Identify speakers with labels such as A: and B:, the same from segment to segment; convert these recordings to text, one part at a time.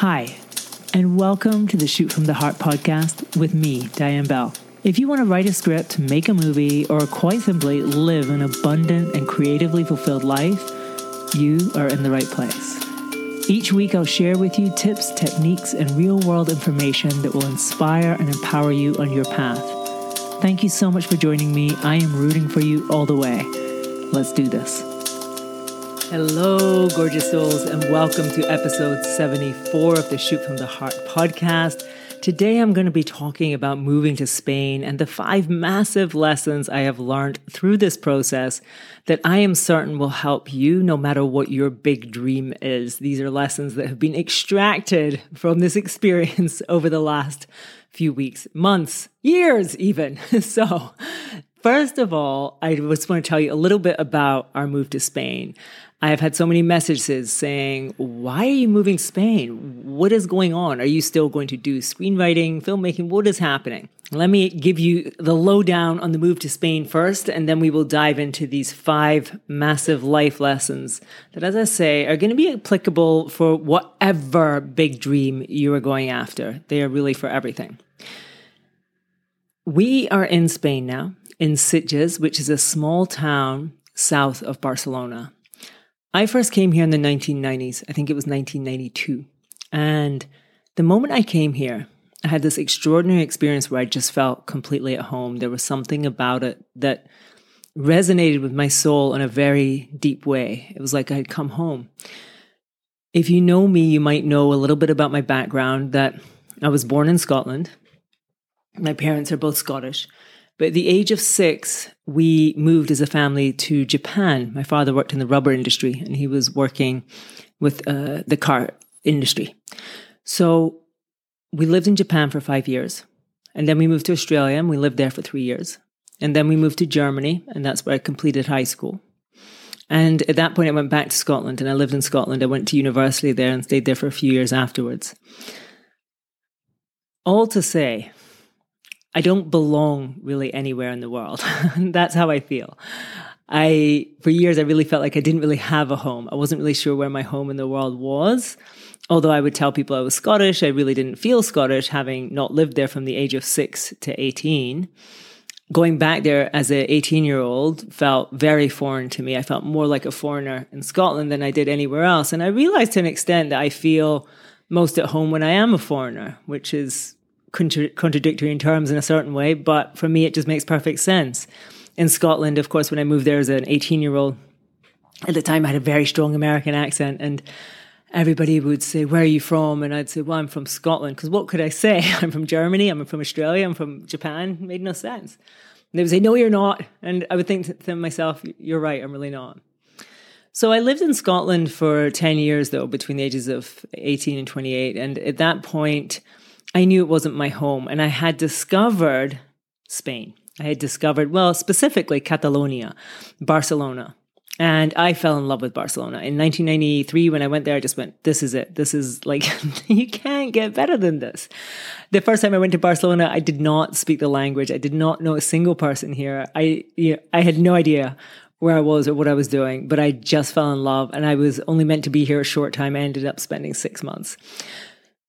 A: Hi, and welcome to the Shoot from the Heart podcast with me, Diane Bell. If you want to write a script, make a movie, or quite simply live an abundant and creatively fulfilled life, you are in the right place. Each week, I'll share with you tips, techniques, and real world information that will inspire and empower you on your path. Thank you so much for joining me. I am rooting for you all the way. Let's do this. Hello, gorgeous souls, and welcome to episode 74 of the Shoot from the Heart podcast. Today, I'm going to be talking about moving to Spain and the five massive lessons I have learned through this process that I am certain will help you no matter what your big dream is. These are lessons that have been extracted from this experience over the last few weeks, months, years, even. So, First of all, I just want to tell you a little bit about our move to Spain. I have had so many messages saying, Why are you moving Spain? What is going on? Are you still going to do screenwriting, filmmaking? What is happening? Let me give you the lowdown on the move to Spain first, and then we will dive into these five massive life lessons that, as I say, are going to be applicable for whatever big dream you are going after. They are really for everything. We are in Spain now, in Sitges, which is a small town south of Barcelona. I first came here in the 1990s. I think it was 1992. And the moment I came here, I had this extraordinary experience where I just felt completely at home. There was something about it that resonated with my soul in a very deep way. It was like I had come home. If you know me, you might know a little bit about my background that I was born in Scotland. My parents are both Scottish. But at the age of six, we moved as a family to Japan. My father worked in the rubber industry and he was working with uh, the car industry. So we lived in Japan for five years. And then we moved to Australia and we lived there for three years. And then we moved to Germany, and that's where I completed high school. And at that point, I went back to Scotland and I lived in Scotland. I went to university there and stayed there for a few years afterwards. All to say, I don't belong really anywhere in the world. That's how I feel. I, for years, I really felt like I didn't really have a home. I wasn't really sure where my home in the world was. Although I would tell people I was Scottish, I really didn't feel Scottish, having not lived there from the age of six to 18. Going back there as an 18 year old felt very foreign to me. I felt more like a foreigner in Scotland than I did anywhere else. And I realized to an extent that I feel most at home when I am a foreigner, which is contra- contradictory in terms in a certain way, but for me, it just makes perfect sense. In Scotland, of course, when I moved there as an 18 year old, at the time I had a very strong American accent and everybody would say, Where are you from? And I'd say, Well, I'm from Scotland. Because what could I say? I'm from Germany, I'm from Australia, I'm from Japan. It made no sense. And they would say, No, you're not. And I would think to myself, You're right, I'm really not. So I lived in Scotland for 10 years, though, between the ages of 18 and 28. And at that point, I knew it wasn't my home. And I had discovered Spain. I had discovered, well, specifically Catalonia, Barcelona. And I fell in love with Barcelona. In 1993, when I went there, I just went, this is it. This is like, you can't get better than this. The first time I went to Barcelona, I did not speak the language. I did not know a single person here. I, you know, I had no idea where I was or what I was doing, but I just fell in love. And I was only meant to be here a short time. I ended up spending six months.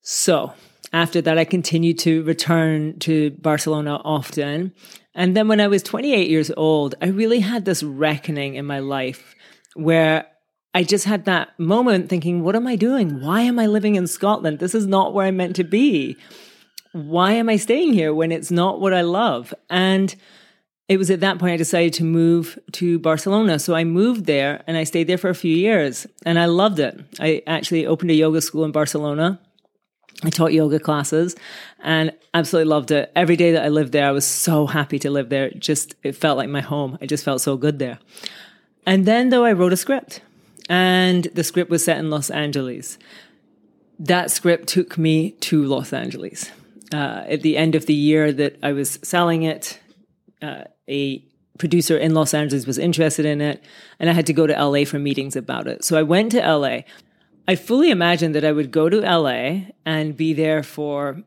A: So after that, I continued to return to Barcelona often. And then when I was 28 years old, I really had this reckoning in my life where I just had that moment thinking, what am I doing? Why am I living in Scotland? This is not where I'm meant to be. Why am I staying here when it's not what I love? And it was at that point I decided to move to Barcelona. So I moved there and I stayed there for a few years and I loved it. I actually opened a yoga school in Barcelona I taught yoga classes and absolutely loved it. Every day that I lived there, I was so happy to live there. It just, it felt like my home. I just felt so good there. And then, though, I wrote a script, and the script was set in Los Angeles. That script took me to Los Angeles. Uh, at the end of the year that I was selling it, uh, a producer in Los Angeles was interested in it, and I had to go to LA for meetings about it. So I went to LA. I fully imagined that I would go to LA and be there for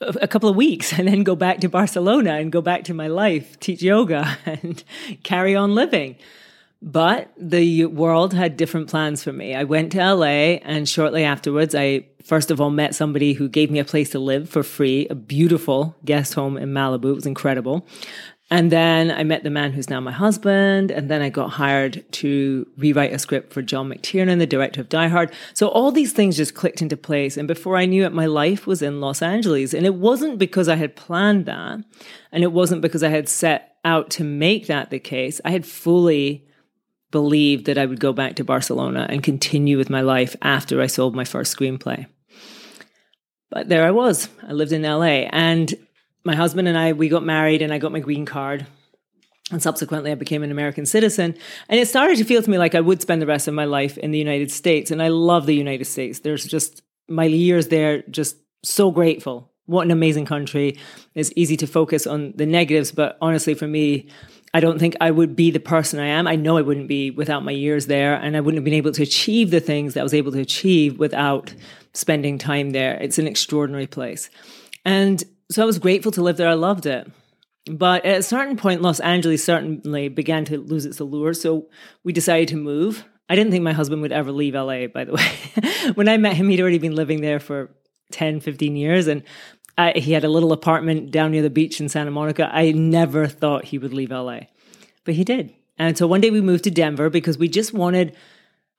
A: a couple of weeks and then go back to Barcelona and go back to my life, teach yoga and carry on living. But the world had different plans for me. I went to LA and shortly afterwards, I first of all met somebody who gave me a place to live for free, a beautiful guest home in Malibu. It was incredible. And then I met the man who's now my husband. And then I got hired to rewrite a script for John McTiernan, the director of Die Hard. So all these things just clicked into place. And before I knew it, my life was in Los Angeles. And it wasn't because I had planned that. And it wasn't because I had set out to make that the case. I had fully believed that I would go back to Barcelona and continue with my life after I sold my first screenplay. But there I was. I lived in LA and my husband and I, we got married and I got my green card. And subsequently, I became an American citizen. And it started to feel to me like I would spend the rest of my life in the United States. And I love the United States. There's just my years there, just so grateful. What an amazing country. It's easy to focus on the negatives, but honestly, for me, I don't think I would be the person I am. I know I wouldn't be without my years there, and I wouldn't have been able to achieve the things that I was able to achieve without spending time there. It's an extraordinary place. And so I was grateful to live there. I loved it. But at a certain point, Los Angeles certainly began to lose its allure. So we decided to move. I didn't think my husband would ever leave LA, by the way. when I met him, he'd already been living there for 10, 15 years. And I, he had a little apartment down near the beach in Santa Monica. I never thought he would leave LA, but he did. And so one day we moved to Denver because we just wanted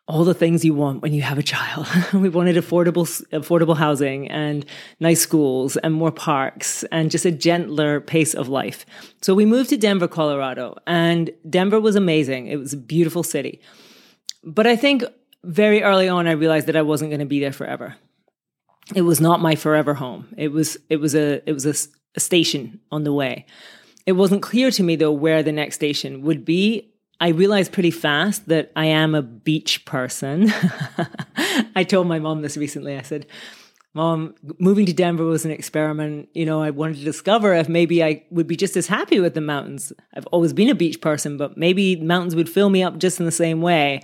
A: all the things you want when you have a child. we wanted affordable affordable housing and nice schools and more parks and just a gentler pace of life. So we moved to Denver, Colorado, and Denver was amazing. It was a beautiful city. But I think very early on I realized that I wasn't going to be there forever. It was not my forever home. It was it was a it was a, a station on the way. It wasn't clear to me though where the next station would be I realized pretty fast that I am a beach person. I told my mom this recently. I said, Mom, moving to Denver was an experiment. You know, I wanted to discover if maybe I would be just as happy with the mountains. I've always been a beach person, but maybe mountains would fill me up just in the same way.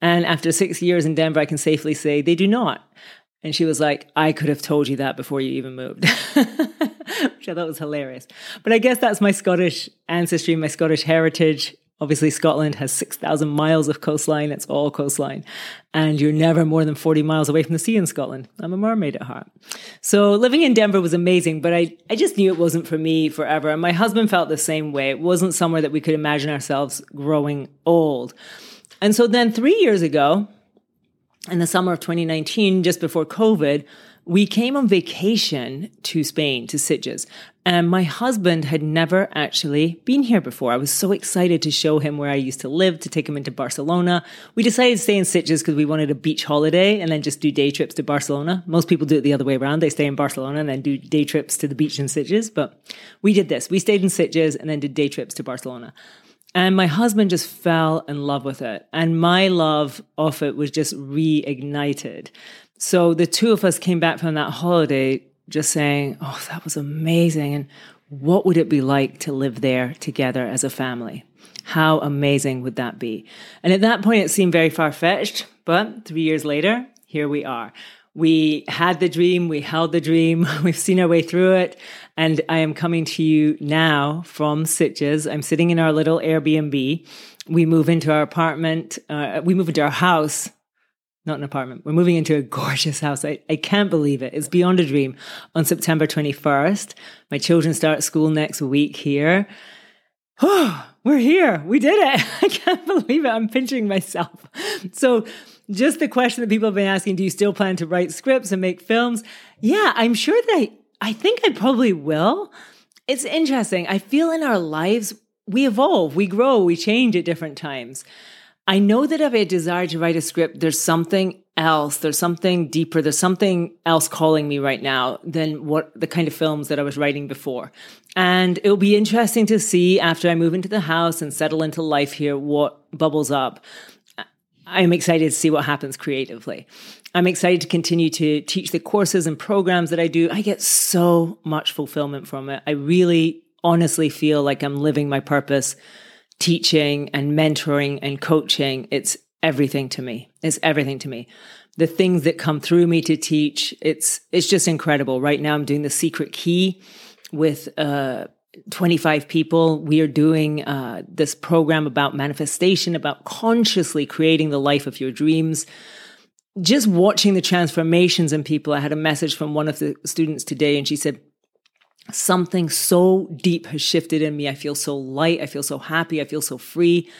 A: And after six years in Denver, I can safely say they do not. And she was like, I could have told you that before you even moved, which I thought was hilarious. But I guess that's my Scottish ancestry, my Scottish heritage. Obviously, Scotland has 6,000 miles of coastline. It's all coastline. And you're never more than 40 miles away from the sea in Scotland. I'm a mermaid at heart. So living in Denver was amazing, but I, I just knew it wasn't for me forever. And my husband felt the same way. It wasn't somewhere that we could imagine ourselves growing old. And so then three years ago, in the summer of 2019, just before COVID, we came on vacation to Spain, to Sitges. And my husband had never actually been here before. I was so excited to show him where I used to live, to take him into Barcelona. We decided to stay in Sitges because we wanted a beach holiday and then just do day trips to Barcelona. Most people do it the other way around. They stay in Barcelona and then do day trips to the beach in Sitges. But we did this. We stayed in Sitges and then did day trips to Barcelona. And my husband just fell in love with it. And my love of it was just reignited. So the two of us came back from that holiday just saying, Oh, that was amazing. And what would it be like to live there together as a family? How amazing would that be? And at that point, it seemed very far fetched. But three years later, here we are. We had the dream, we held the dream, we've seen our way through it. And I am coming to you now from Sitges. I'm sitting in our little Airbnb. We move into our apartment, uh, we move into our house not an apartment. We're moving into a gorgeous house. I, I can't believe it. It's beyond a dream. On September 21st, my children start school next week here. Oh, we're here. We did it. I can't believe it. I'm pinching myself. So, just the question that people have been asking do you still plan to write scripts and make films? Yeah, I'm sure that I, I think I probably will. It's interesting. I feel in our lives, we evolve, we grow, we change at different times. I know that if I desire to write a script, there's something else, there's something deeper, there's something else calling me right now than what the kind of films that I was writing before. And it'll be interesting to see after I move into the house and settle into life here what bubbles up. I'm excited to see what happens creatively. I'm excited to continue to teach the courses and programs that I do. I get so much fulfillment from it. I really honestly feel like I'm living my purpose teaching and mentoring and coaching, it's everything to me. It's everything to me. The things that come through me to teach, it's it's just incredible. Right now I'm doing the secret key with uh 25 people. We are doing uh, this program about manifestation, about consciously creating the life of your dreams. Just watching the transformations in people. I had a message from one of the students today, and she said, Something so deep has shifted in me. I feel so light. I feel so happy. I feel so free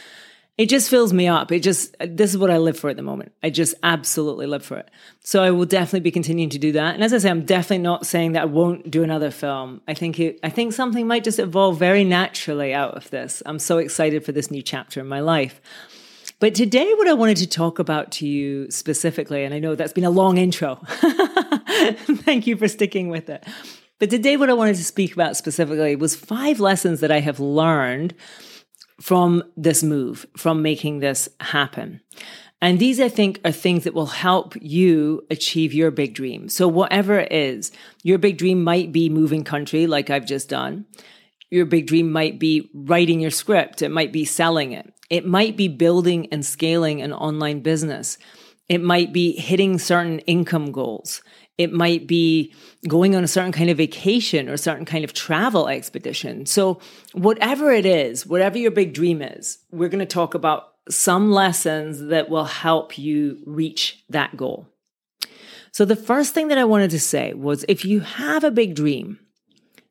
A: it just fills me up. It just, this is what I live for at the moment. I just absolutely live for it. So I will definitely be continuing to do that. And as I say, I'm definitely not saying that I won't do another film. I think it, I think something might just evolve very naturally out of this. I'm so excited for this new chapter in my life. But today, what I wanted to talk about to you specifically, and I know that's been a long intro. Thank you for sticking with it. But today, what I wanted to speak about specifically was five lessons that I have learned from this move, from making this happen. And these, I think, are things that will help you achieve your big dream. So, whatever it is, your big dream might be moving country, like I've just done. Your big dream might be writing your script. It might be selling it. It might be building and scaling an online business. It might be hitting certain income goals. It might be going on a certain kind of vacation or certain kind of travel expedition. So, whatever it is, whatever your big dream is, we're going to talk about some lessons that will help you reach that goal. So, the first thing that I wanted to say was if you have a big dream,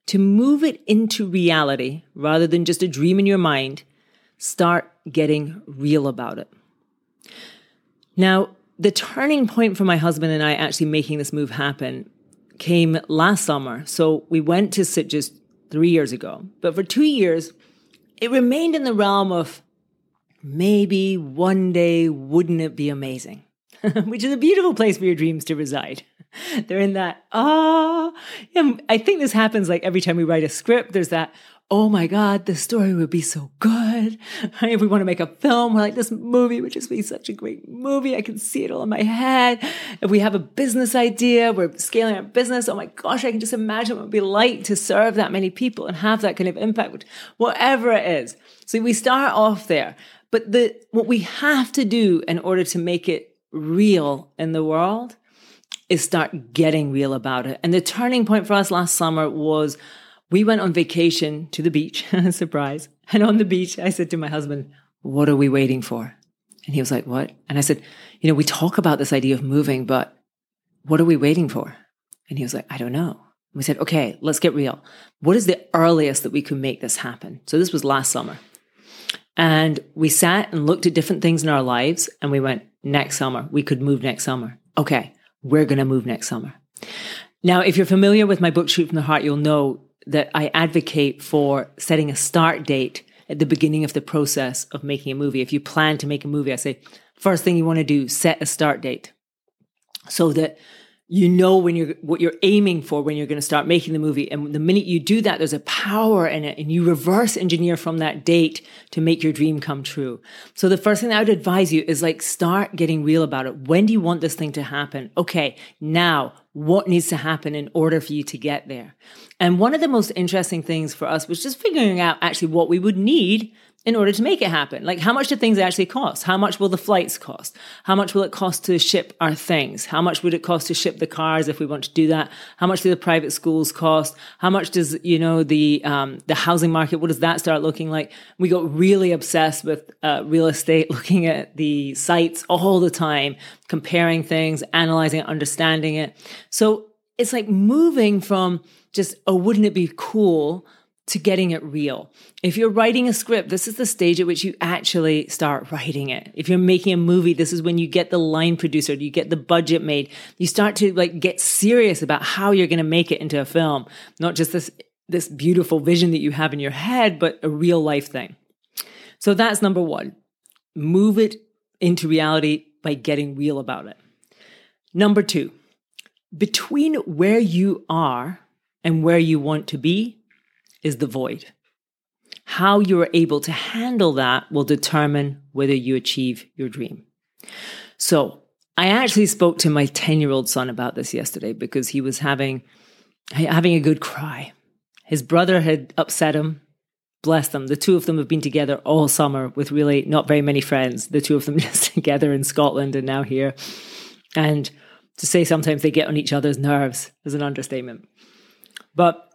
A: to move it into reality rather than just a dream in your mind, start getting real about it. Now, the turning point for my husband and I actually making this move happen came last summer. So we went to Sitges three years ago. But for two years, it remained in the realm of maybe one day, wouldn't it be amazing? Which is a beautiful place for your dreams to reside. They're in that, ah, oh, I think this happens like every time we write a script. There's that, oh my God, the story would be so good. If we want to make a film, we're like, this movie would just be such a great movie. I can see it all in my head. If we have a business idea, we're scaling our business. Oh my gosh, I can just imagine what it would be like to serve that many people and have that kind of impact, whatever it is. So we start off there. But the, what we have to do in order to make it real in the world is start getting real about it. And the turning point for us last summer was we went on vacation to the beach, surprise. And on the beach, I said to my husband, What are we waiting for? And he was like, What? And I said, You know, we talk about this idea of moving, but what are we waiting for? And he was like, I don't know. We said, Okay, let's get real. What is the earliest that we can make this happen? So this was last summer. And we sat and looked at different things in our lives and we went, Next summer, we could move next summer. Okay, we're going to move next summer. Now, if you're familiar with my book, Shoot from the Heart, you'll know that I advocate for setting a start date at the beginning of the process of making a movie. If you plan to make a movie, I say, first thing you want to do, set a start date so that you know when you're what you're aiming for when you're going to start making the movie. And the minute you do that there's a power in it and you reverse engineer from that date to make your dream come true. So the first thing i would advise you is like start getting real about it. When do you want this thing to happen? Okay now what needs to happen in order for you to get there. And one of the most interesting things for us was just figuring out actually what we would need in order to make it happen. Like, how much do things actually cost? How much will the flights cost? How much will it cost to ship our things? How much would it cost to ship the cars if we want to do that? How much do the private schools cost? How much does you know the um, the housing market? What does that start looking like? We got really obsessed with uh, real estate, looking at the sites all the time, comparing things, analyzing it, understanding it. So it's like moving from just oh, wouldn't it be cool? To getting it real. If you're writing a script, this is the stage at which you actually start writing it. If you're making a movie, this is when you get the line producer, you get the budget made. You start to like get serious about how you're going to make it into a film, not just this this beautiful vision that you have in your head, but a real life thing. So that's number 1. Move it into reality by getting real about it. Number 2. Between where you are and where you want to be, is the void. How you are able to handle that will determine whether you achieve your dream. So, I actually spoke to my 10 year old son about this yesterday because he was having, having a good cry. His brother had upset him. Bless them. The two of them have been together all summer with really not very many friends. The two of them just together in Scotland and now here. And to say sometimes they get on each other's nerves is an understatement. But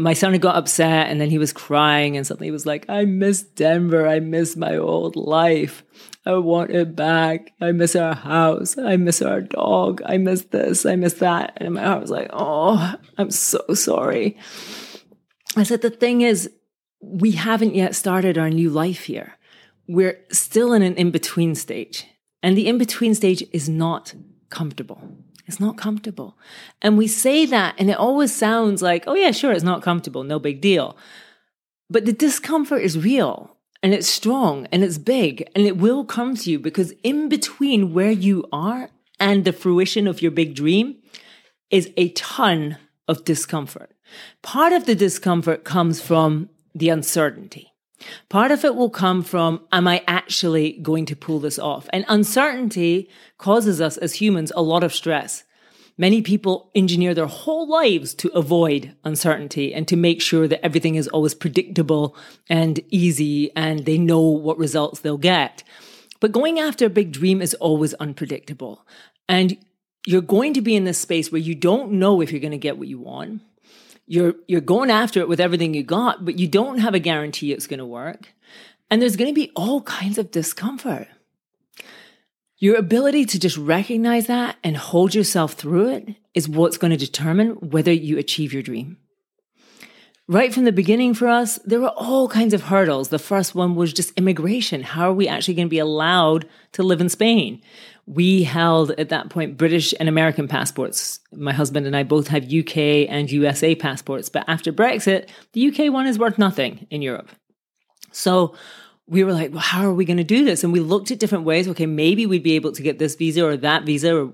A: my son got upset and then he was crying and suddenly he was like, I miss Denver. I miss my old life. I want it back. I miss our house. I miss our dog. I miss this. I miss that. And my heart was like, oh, I'm so sorry. I said, the thing is, we haven't yet started our new life here. We're still in an in between stage. And the in between stage is not comfortable. It's not comfortable. And we say that, and it always sounds like, oh, yeah, sure, it's not comfortable, no big deal. But the discomfort is real and it's strong and it's big and it will come to you because in between where you are and the fruition of your big dream is a ton of discomfort. Part of the discomfort comes from the uncertainty. Part of it will come from, am I actually going to pull this off? And uncertainty causes us as humans a lot of stress. Many people engineer their whole lives to avoid uncertainty and to make sure that everything is always predictable and easy and they know what results they'll get. But going after a big dream is always unpredictable. And you're going to be in this space where you don't know if you're going to get what you want you're you're going after it with everything you got, but you don't have a guarantee it's going to work. And there's going to be all kinds of discomfort. Your ability to just recognize that and hold yourself through it is what's going to determine whether you achieve your dream. Right from the beginning for us, there were all kinds of hurdles. The first one was just immigration. How are we actually going to be allowed to live in Spain? We held at that point British and American passports. My husband and I both have UK and USA passports, but after Brexit, the UK one is worth nothing in Europe. So we were like, well, how are we going to do this? And we looked at different ways. Okay, maybe we'd be able to get this visa or that visa, or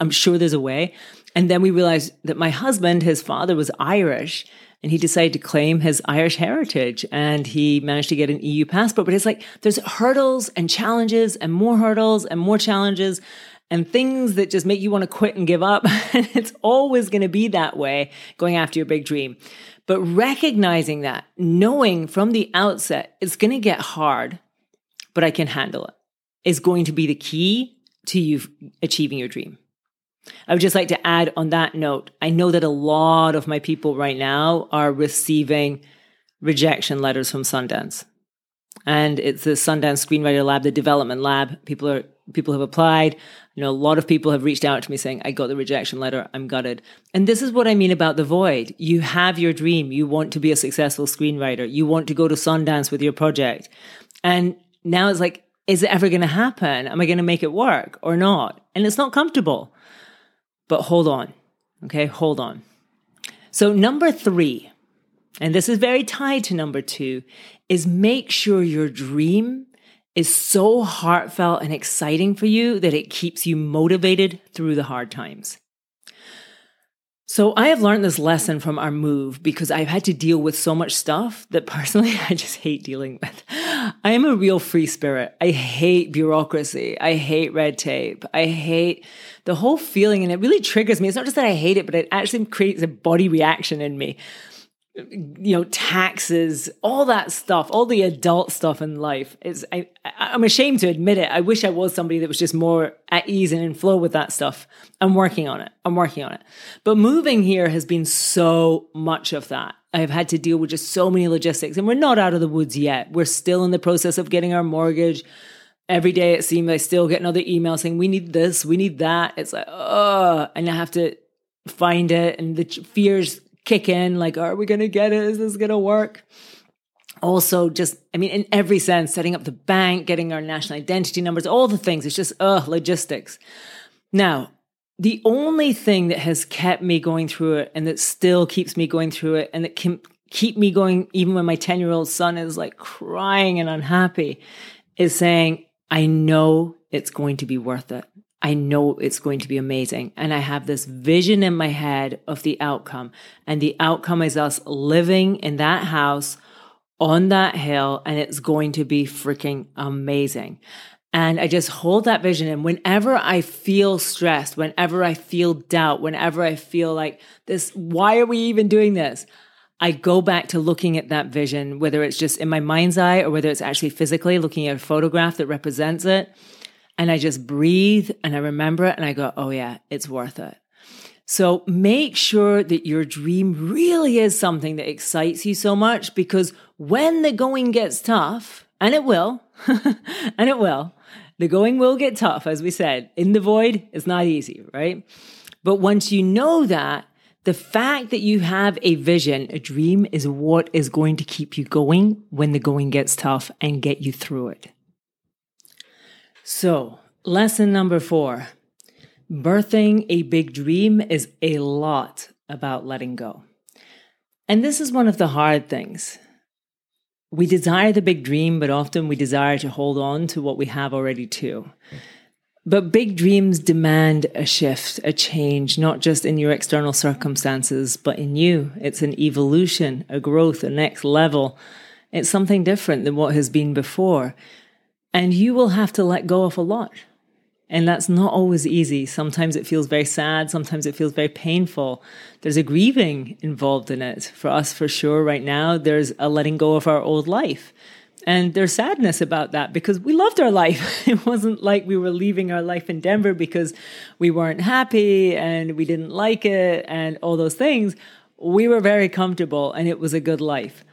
A: I'm sure there's a way. And then we realized that my husband, his father was Irish and he decided to claim his Irish heritage and he managed to get an EU passport. But it's like there's hurdles and challenges and more hurdles and more challenges and things that just make you want to quit and give up. and it's always going to be that way going after your big dream. But recognizing that, knowing from the outset, it's going to get hard, but I can handle it, is going to be the key to you achieving your dream. I would just like to add on that note I know that a lot of my people right now are receiving rejection letters from Sundance. And it's the Sundance Screenwriter Lab, the development lab. People are people have applied. You know, a lot of people have reached out to me saying, I got the rejection letter, I'm gutted. And this is what I mean about the void. You have your dream. You want to be a successful screenwriter. You want to go to Sundance with your project. And now it's like, is it ever going to happen? Am I going to make it work or not? And it's not comfortable. But hold on. Okay, hold on. So, number three, and this is very tied to number two, is make sure your dream is so heartfelt and exciting for you that it keeps you motivated through the hard times. So I have learned this lesson from our move because I've had to deal with so much stuff that personally I just hate dealing with. I am a real free spirit. I hate bureaucracy. I hate red tape. I hate the whole feeling and it really triggers me. It's not just that I hate it, but it actually creates a body reaction in me you know taxes all that stuff all the adult stuff in life is I, i'm ashamed to admit it. I wish i was somebody that was just more at ease and in flow with that stuff. I'm working on it. I'm working on it. But moving here has been so much of that. I've had to deal with just so many logistics and we're not out of the woods yet. We're still in the process of getting our mortgage. Every day it seems i still get another email saying we need this we need that. It's like oh and i have to find it and the fears kick in like, are we going to get it? Is this going to work? Also, just, I mean, in every sense, setting up the bank, getting our national identity numbers, all the things. It's just, ugh, logistics. Now, the only thing that has kept me going through it and that still keeps me going through it and that can keep me going even when my 10 year old son is like crying and unhappy is saying, I know it's going to be worth it. I know it's going to be amazing. And I have this vision in my head of the outcome. And the outcome is us living in that house on that hill, and it's going to be freaking amazing. And I just hold that vision. And whenever I feel stressed, whenever I feel doubt, whenever I feel like this, why are we even doing this? I go back to looking at that vision, whether it's just in my mind's eye or whether it's actually physically looking at a photograph that represents it and I just breathe and I remember it and I go, oh yeah, it's worth it. So make sure that your dream really is something that excites you so much because when the going gets tough, and it will, and it will, the going will get tough, as we said. In the void, it's not easy, right? But once you know that, the fact that you have a vision, a dream, is what is going to keep you going when the going gets tough and get you through it. So, lesson number four birthing a big dream is a lot about letting go. And this is one of the hard things. We desire the big dream, but often we desire to hold on to what we have already too. But big dreams demand a shift, a change, not just in your external circumstances, but in you. It's an evolution, a growth, a next level. It's something different than what has been before. And you will have to let go of a lot. And that's not always easy. Sometimes it feels very sad. Sometimes it feels very painful. There's a grieving involved in it. For us, for sure, right now, there's a letting go of our old life. And there's sadness about that because we loved our life. it wasn't like we were leaving our life in Denver because we weren't happy and we didn't like it and all those things. We were very comfortable and it was a good life.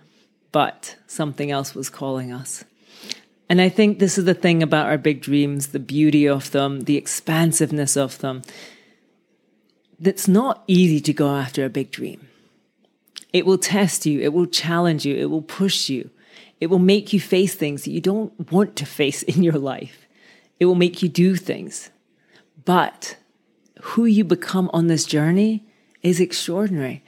A: But something else was calling us. And I think this is the thing about our big dreams the beauty of them, the expansiveness of them. It's not easy to go after a big dream. It will test you, it will challenge you, it will push you. It will make you face things that you don't want to face in your life. It will make you do things. But who you become on this journey is extraordinary.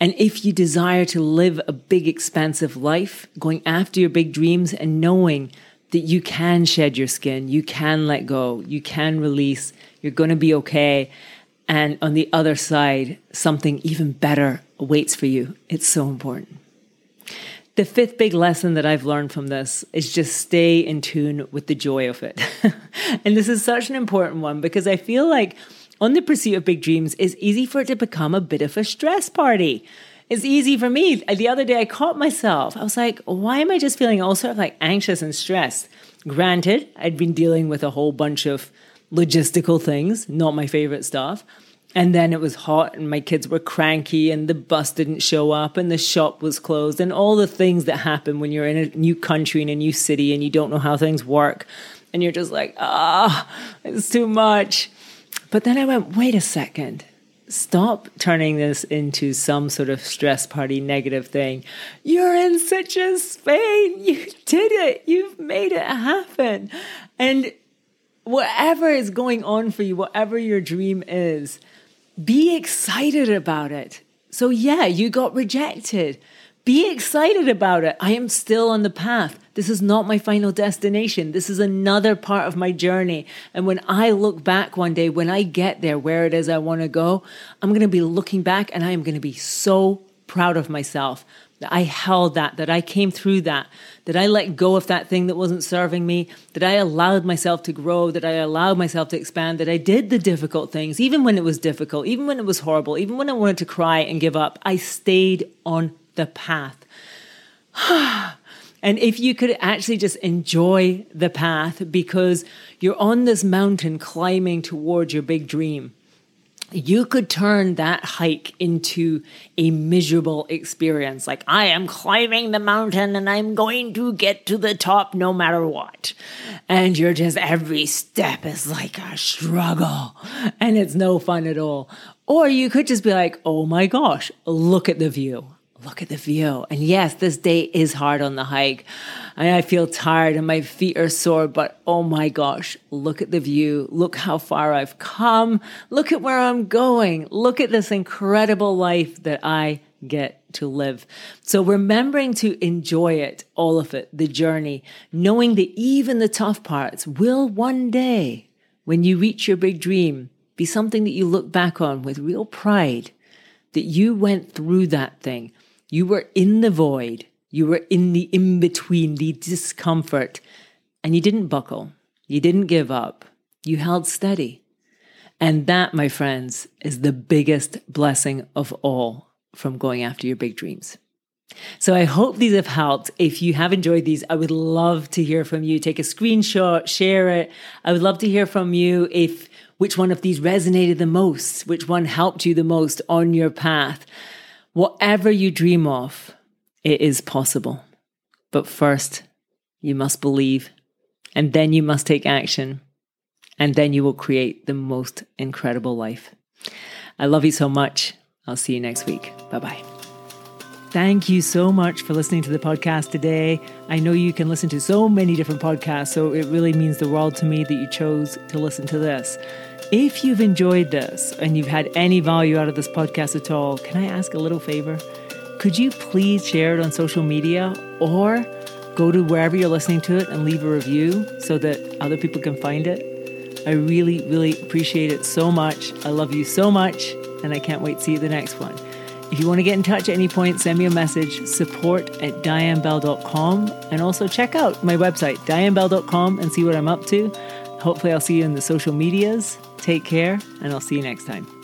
A: And if you desire to live a big, expansive life, going after your big dreams and knowing that you can shed your skin, you can let go, you can release, you're going to be okay. And on the other side, something even better awaits for you. It's so important. The fifth big lesson that I've learned from this is just stay in tune with the joy of it. and this is such an important one because I feel like on the pursuit of big dreams, it's easy for it to become a bit of a stress party. It's easy for me. The other day, I caught myself. I was like, why am I just feeling all sort of like anxious and stressed? Granted, I'd been dealing with a whole bunch of logistical things, not my favorite stuff. And then it was hot and my kids were cranky and the bus didn't show up and the shop was closed and all the things that happen when you're in a new country in a new city and you don't know how things work. And you're just like, ah, oh, it's too much. But then I went, wait a second. Stop turning this into some sort of stress party negative thing. You're in such a Spain. You did it. You've made it happen. And whatever is going on for you, whatever your dream is, be excited about it. So, yeah, you got rejected. Be excited about it. I am still on the path. This is not my final destination. This is another part of my journey. And when I look back one day, when I get there where it is I want to go, I'm going to be looking back and I am going to be so proud of myself that I held that, that I came through that, that I let go of that thing that wasn't serving me, that I allowed myself to grow, that I allowed myself to expand, that I did the difficult things, even when it was difficult, even when it was horrible, even when I wanted to cry and give up, I stayed on the path. and if you could actually just enjoy the path because you're on this mountain climbing towards your big dream you could turn that hike into a miserable experience. Like, I am climbing the mountain and I'm going to get to the top no matter what. And you're just, every step is like a struggle and it's no fun at all. Or you could just be like, oh my gosh, look at the view look at the view. And yes, this day is hard on the hike. And I feel tired and my feet are sore, but oh my gosh, look at the view. Look how far I've come. Look at where I'm going. Look at this incredible life that I get to live. So remembering to enjoy it, all of it, the journey, knowing that even the tough parts will one day, when you reach your big dream, be something that you look back on with real pride that you went through that thing you were in the void. You were in the in between, the discomfort, and you didn't buckle. You didn't give up. You held steady. And that, my friends, is the biggest blessing of all from going after your big dreams. So I hope these have helped. If you have enjoyed these, I would love to hear from you. Take a screenshot, share it. I would love to hear from you if which one of these resonated the most, which one helped you the most on your path. Whatever you dream of, it is possible. But first, you must believe, and then you must take action, and then you will create the most incredible life. I love you so much. I'll see you next week. Bye bye. Thank you so much for listening to the podcast today. I know you can listen to so many different podcasts, so it really means the world to me that you chose to listen to this. If you've enjoyed this and you've had any value out of this podcast at all, can I ask a little favor? Could you please share it on social media or go to wherever you're listening to it and leave a review so that other people can find it? I really, really appreciate it so much. I love you so much, and I can't wait to see you the next one. If you want to get in touch at any point, send me a message, support at dianebell.com. And also check out my website, dianebell.com, and see what I'm up to. Hopefully, I'll see you in the social medias. Take care, and I'll see you next time.